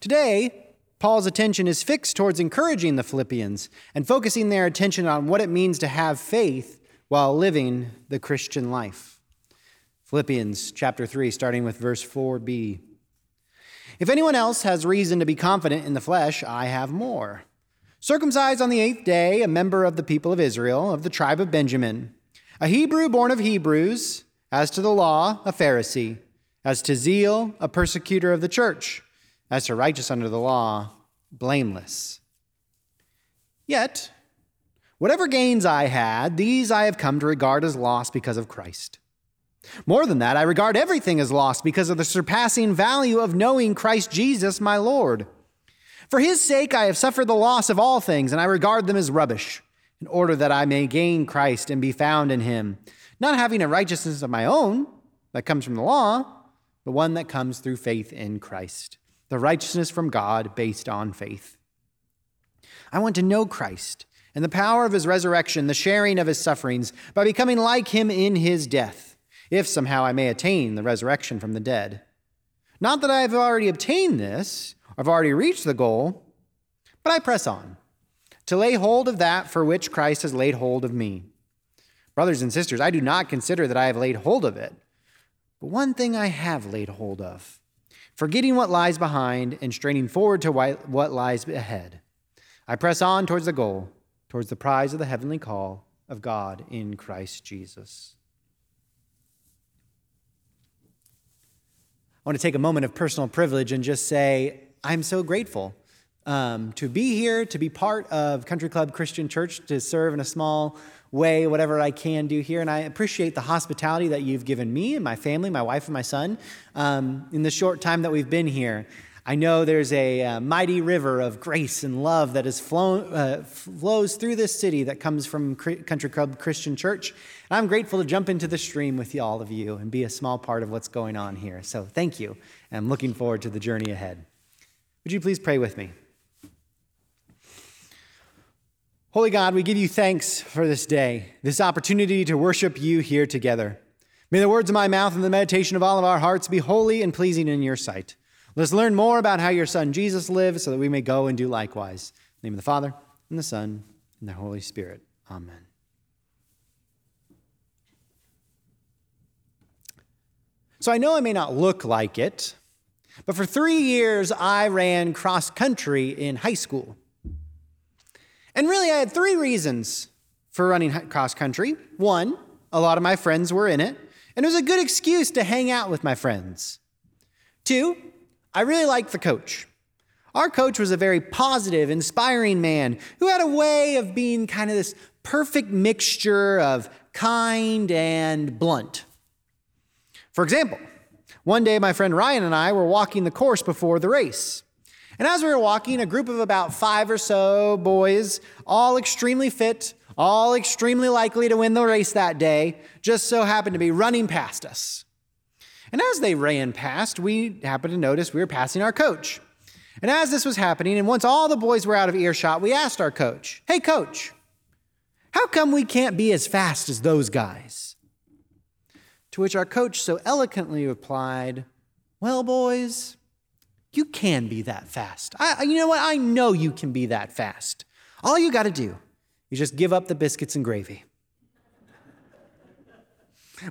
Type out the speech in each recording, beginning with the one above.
Today, Paul's attention is fixed towards encouraging the Philippians and focusing their attention on what it means to have faith while living the Christian life. Philippians chapter 3, starting with verse 4b. If anyone else has reason to be confident in the flesh, I have more. Circumcised on the eighth day, a member of the people of Israel, of the tribe of Benjamin, a Hebrew born of Hebrews, as to the law, a Pharisee, as to zeal, a persecutor of the church, as to righteous under the law, blameless. Yet, whatever gains I had, these I have come to regard as loss because of Christ. More than that, I regard everything as lost because of the surpassing value of knowing Christ Jesus, my Lord. For his sake, I have suffered the loss of all things, and I regard them as rubbish, in order that I may gain Christ and be found in him, not having a righteousness of my own that comes from the law, but one that comes through faith in Christ, the righteousness from God based on faith. I want to know Christ and the power of his resurrection, the sharing of his sufferings, by becoming like him in his death if somehow I may attain the resurrection from the dead. Not that I have already obtained this, I've already reached the goal, but I press on to lay hold of that for which Christ has laid hold of me. Brothers and sisters, I do not consider that I have laid hold of it, but one thing I have laid hold of, forgetting what lies behind and straining forward to what lies ahead. I press on towards the goal, towards the prize of the heavenly call of God in Christ Jesus. I want to take a moment of personal privilege and just say, I'm so grateful um, to be here, to be part of Country Club Christian Church, to serve in a small way, whatever I can do here. And I appreciate the hospitality that you've given me and my family, my wife and my son, um, in the short time that we've been here. I know there's a uh, mighty river of grace and love that has flown, uh, flows through this city that comes from Country Club Christian Church. And I'm grateful to jump into the stream with you, all of you and be a small part of what's going on here. So thank you. And I'm looking forward to the journey ahead. Would you please pray with me? Holy God, we give you thanks for this day, this opportunity to worship you here together. May the words of my mouth and the meditation of all of our hearts be holy and pleasing in your sight. Let's learn more about how your son Jesus lived so that we may go and do likewise. name of the Father, and the Son, and the Holy Spirit. Amen. So I know I may not look like it, but for three years I ran cross country in high school. And really, I had three reasons for running cross country. One, a lot of my friends were in it, and it was a good excuse to hang out with my friends. Two, I really liked the coach. Our coach was a very positive, inspiring man who had a way of being kind of this perfect mixture of kind and blunt. For example, one day my friend Ryan and I were walking the course before the race. And as we were walking, a group of about five or so boys, all extremely fit, all extremely likely to win the race that day, just so happened to be running past us. And as they ran past, we happened to notice we were passing our coach. And as this was happening, and once all the boys were out of earshot, we asked our coach, Hey, coach, how come we can't be as fast as those guys? To which our coach so eloquently replied, Well, boys, you can be that fast. I, you know what? I know you can be that fast. All you got to do is just give up the biscuits and gravy.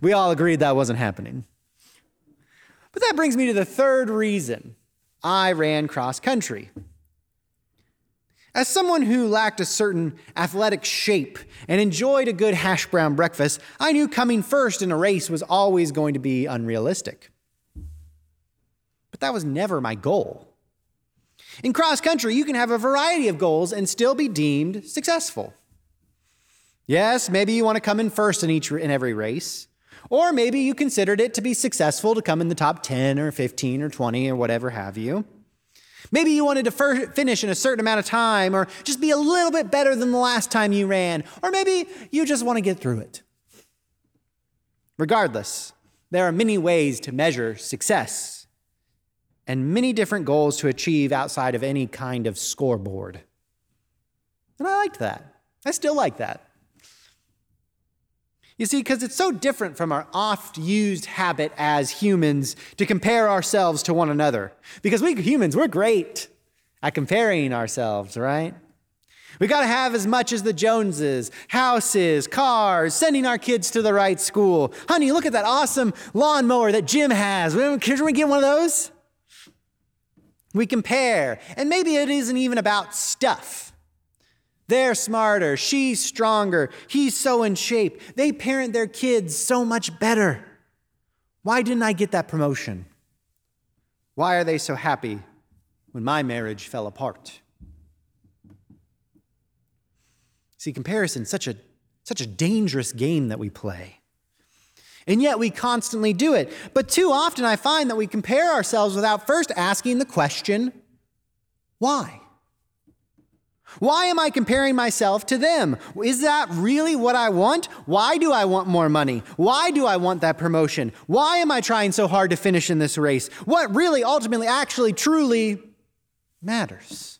we all agreed that wasn't happening. But that brings me to the third reason I ran cross country. As someone who lacked a certain athletic shape and enjoyed a good hash brown breakfast, I knew coming first in a race was always going to be unrealistic. But that was never my goal. In cross country, you can have a variety of goals and still be deemed successful. Yes, maybe you want to come in first in each in every race. Or maybe you considered it to be successful to come in the top 10 or 15 or 20 or whatever have you. Maybe you wanted to finish in a certain amount of time or just be a little bit better than the last time you ran. Or maybe you just want to get through it. Regardless, there are many ways to measure success and many different goals to achieve outside of any kind of scoreboard. And I liked that. I still like that. You see, because it's so different from our oft used habit as humans to compare ourselves to one another. Because we humans, we're great at comparing ourselves, right? We got to have as much as the Joneses houses, cars, sending our kids to the right school. Honey, look at that awesome lawnmower that Jim has. Can we get one of those? We compare. And maybe it isn't even about stuff. They're smarter. She's stronger. He's so in shape. They parent their kids so much better. Why didn't I get that promotion? Why are they so happy when my marriage fell apart? See, comparison is such a, such a dangerous game that we play. And yet we constantly do it. But too often I find that we compare ourselves without first asking the question, why? Why am I comparing myself to them? Is that really what I want? Why do I want more money? Why do I want that promotion? Why am I trying so hard to finish in this race? What really, ultimately, actually, truly matters?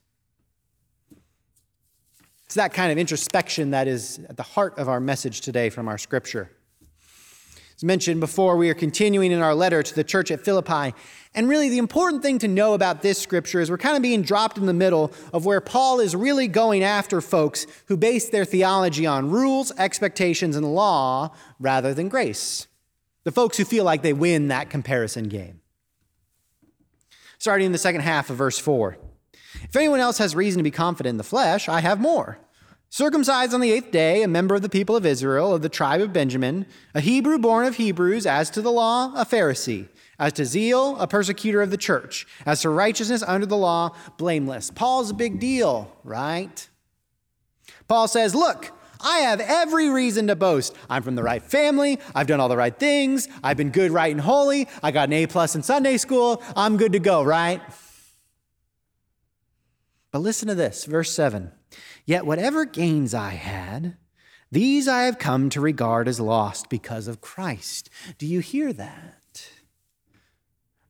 It's that kind of introspection that is at the heart of our message today from our scripture. As mentioned before, we are continuing in our letter to the church at Philippi. And really, the important thing to know about this scripture is we're kind of being dropped in the middle of where Paul is really going after folks who base their theology on rules, expectations, and law rather than grace. The folks who feel like they win that comparison game. Starting in the second half of verse 4. If anyone else has reason to be confident in the flesh, I have more. Circumcised on the eighth day, a member of the people of Israel, of the tribe of Benjamin, a Hebrew born of Hebrews, as to the law, a Pharisee, as to zeal, a persecutor of the church, as to righteousness under the law, blameless. Paul's a big deal, right? Paul says, Look, I have every reason to boast. I'm from the right family. I've done all the right things. I've been good, right, and holy. I got an A plus in Sunday school. I'm good to go, right? But listen to this, verse 7. Yet whatever gains I had, these I have come to regard as lost because of Christ. Do you hear that?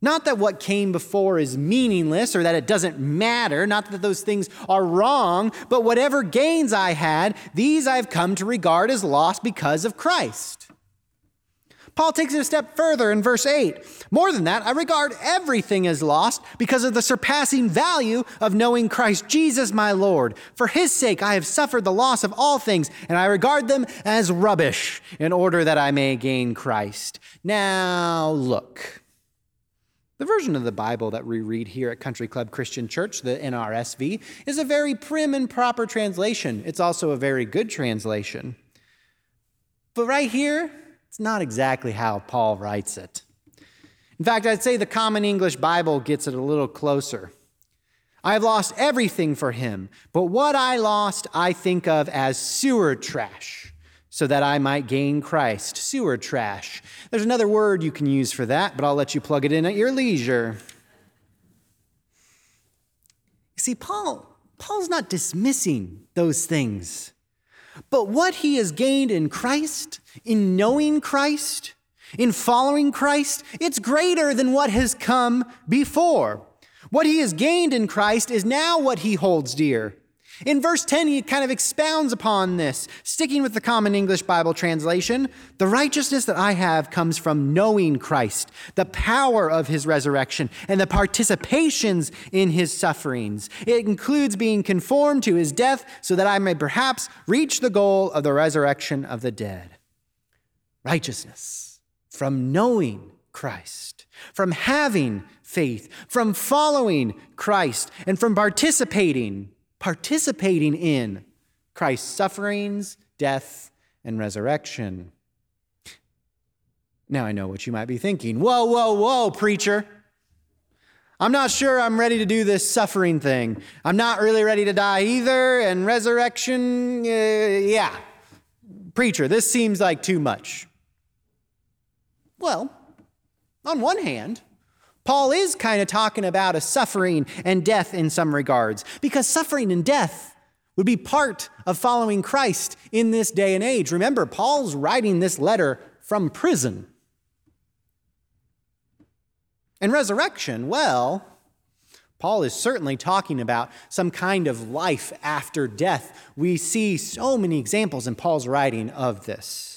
Not that what came before is meaningless or that it doesn't matter, not that those things are wrong, but whatever gains I had, these I have come to regard as lost because of Christ. Paul takes it a step further in verse 8. More than that, I regard everything as lost because of the surpassing value of knowing Christ Jesus my Lord. For his sake, I have suffered the loss of all things, and I regard them as rubbish in order that I may gain Christ. Now, look. The version of the Bible that we read here at Country Club Christian Church, the NRSV, is a very prim and proper translation. It's also a very good translation. But right here, it's not exactly how Paul writes it. In fact, I'd say the Common English Bible gets it a little closer. I have lost everything for him, but what I lost I think of as sewer trash, so that I might gain Christ. Sewer trash. There's another word you can use for that, but I'll let you plug it in at your leisure. You see, Paul, Paul's not dismissing those things. But what he has gained in Christ, in knowing Christ, in following Christ, it's greater than what has come before. What he has gained in Christ is now what he holds dear. In verse 10, he kind of expounds upon this, sticking with the Common English Bible translation. The righteousness that I have comes from knowing Christ, the power of his resurrection, and the participations in his sufferings. It includes being conformed to his death so that I may perhaps reach the goal of the resurrection of the dead. Righteousness from knowing Christ, from having faith, from following Christ, and from participating participating in Christ's sufferings, death, and resurrection. Now I know what you might be thinking. Whoa, whoa, whoa, preacher. I'm not sure I'm ready to do this suffering thing. I'm not really ready to die either, and resurrection, uh, yeah. Preacher, this seems like too much. Well, on one hand, Paul is kind of talking about a suffering and death in some regards, because suffering and death would be part of following Christ in this day and age. Remember, Paul's writing this letter from prison. And resurrection, well, Paul is certainly talking about some kind of life after death. We see so many examples in Paul's writing of this.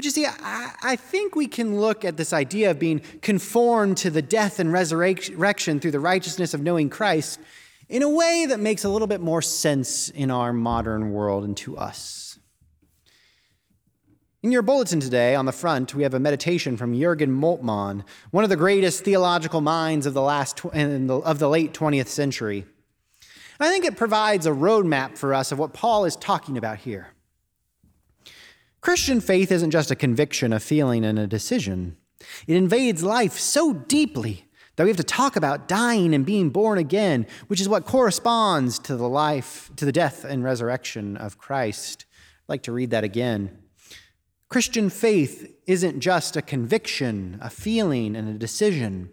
But you see, I, I, think we can look at this idea of being conformed to the death and resurrection through the righteousness of knowing Christ in a way that makes a little bit more sense in our modern world and to us. In your bulletin today, on the front, we have a meditation from Jürgen Moltmann, one of the greatest theological minds of the, last, of the late 20th century. And I think it provides a roadmap for us of what Paul is talking about here. Christian faith isn't just a conviction, a feeling, and a decision. It invades life so deeply that we have to talk about dying and being born again, which is what corresponds to the life, to the death and resurrection of Christ. I'd like to read that again. Christian faith isn't just a conviction, a feeling, and a decision.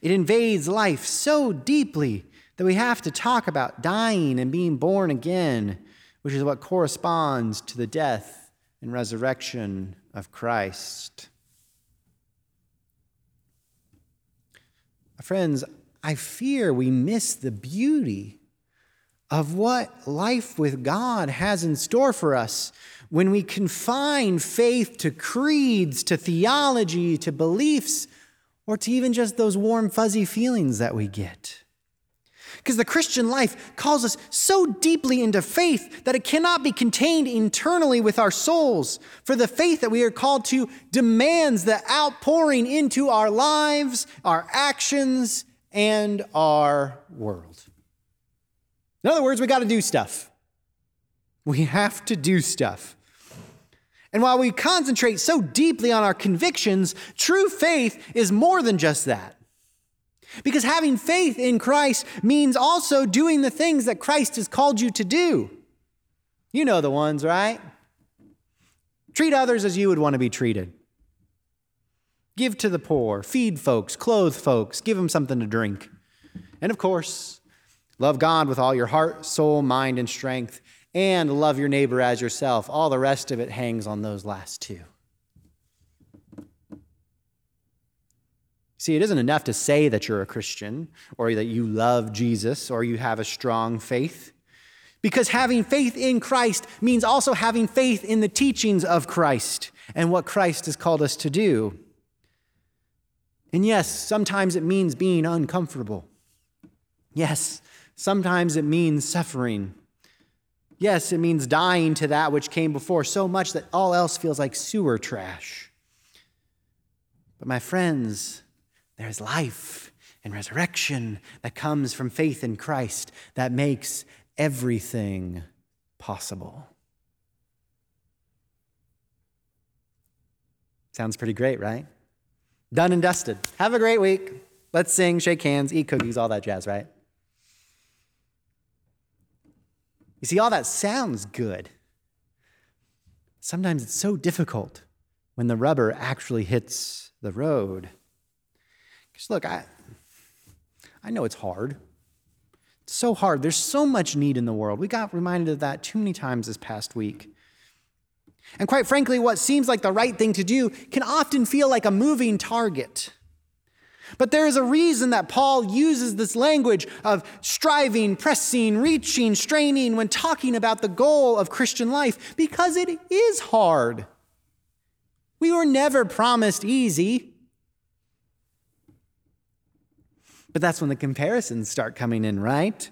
It invades life so deeply that we have to talk about dying and being born again, which is what corresponds to the death and resurrection of Christ. Friends, I fear we miss the beauty of what life with God has in store for us when we confine faith to creeds, to theology, to beliefs, or to even just those warm, fuzzy feelings that we get. Because the Christian life calls us so deeply into faith that it cannot be contained internally with our souls. For the faith that we are called to demands the outpouring into our lives, our actions, and our world. In other words, we got to do stuff. We have to do stuff. And while we concentrate so deeply on our convictions, true faith is more than just that. Because having faith in Christ means also doing the things that Christ has called you to do. You know the ones, right? Treat others as you would want to be treated. Give to the poor, feed folks, clothe folks, give them something to drink. And of course, love God with all your heart, soul, mind, and strength, and love your neighbor as yourself. All the rest of it hangs on those last two. See, it isn't enough to say that you're a Christian or that you love Jesus or you have a strong faith. Because having faith in Christ means also having faith in the teachings of Christ and what Christ has called us to do. And yes, sometimes it means being uncomfortable. Yes, sometimes it means suffering. Yes, it means dying to that which came before so much that all else feels like sewer trash. But my friends, there's life and resurrection that comes from faith in Christ that makes everything possible. Sounds pretty great, right? Done and dusted. Have a great week. Let's sing, shake hands, eat cookies, all that jazz, right? You see, all that sounds good. Sometimes it's so difficult when the rubber actually hits the road. Because look, I, I know it's hard. It's so hard. There's so much need in the world. We got reminded of that too many times this past week. And quite frankly, what seems like the right thing to do can often feel like a moving target. But there is a reason that Paul uses this language of striving, pressing, reaching, straining when talking about the goal of Christian life, because it is hard. We were never promised easy. But that's when the comparisons start coming in, right?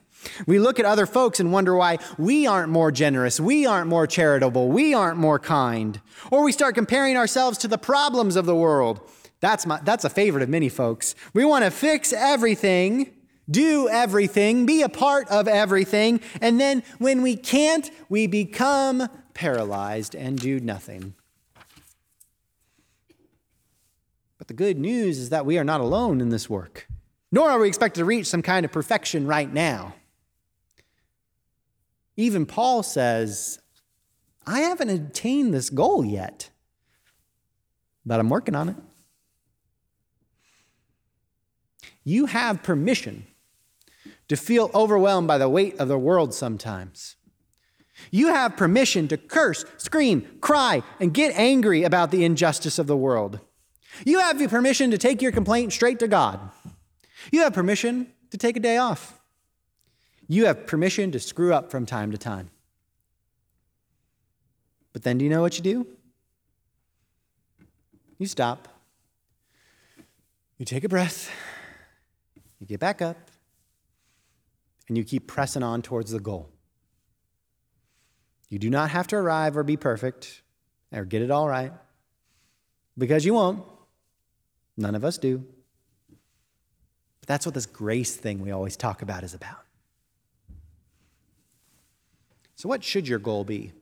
We look at other folks and wonder why we aren't more generous, we aren't more charitable, we aren't more kind. Or we start comparing ourselves to the problems of the world. That's, my, that's a favorite of many folks. We want to fix everything, do everything, be a part of everything, and then when we can't, we become paralyzed and do nothing. But the good news is that we are not alone in this work nor are we expected to reach some kind of perfection right now. Even Paul says, I haven't attained this goal yet, but I'm working on it. You have permission to feel overwhelmed by the weight of the world sometimes. You have permission to curse, scream, cry, and get angry about the injustice of the world. You have the permission to take your complaint straight to God. You have permission to take a day off. You have permission to screw up from time to time. But then do you know what you do? you stop, you take a breath, you get back up, and you keep pressing on towards the goal. You do not have to arrive or be perfect or get it all right because you won't. None of us do. But that's what this grace thing we always talk about is about. So, what should your goal be?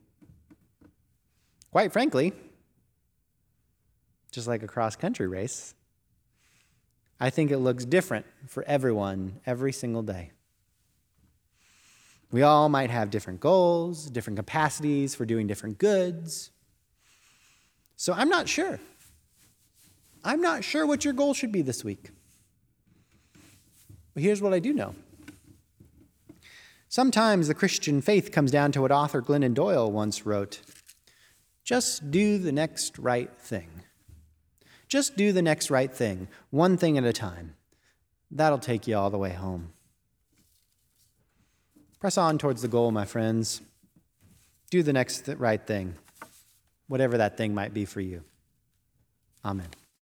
Quite frankly, just like a cross country race, I think it looks different for everyone every single day. We all might have different goals, different capacities for doing different goods. So I'm not sure. I'm not sure what your goal should be this week. But here's what I do know Sometimes the Christian faith comes down to what author Glennon Doyle once wrote just do the next right thing. Just do the next right thing, one thing at a time. That'll take you all the way home. Press on towards the goal, my friends. Do the next right thing, whatever that thing might be for you. Amen.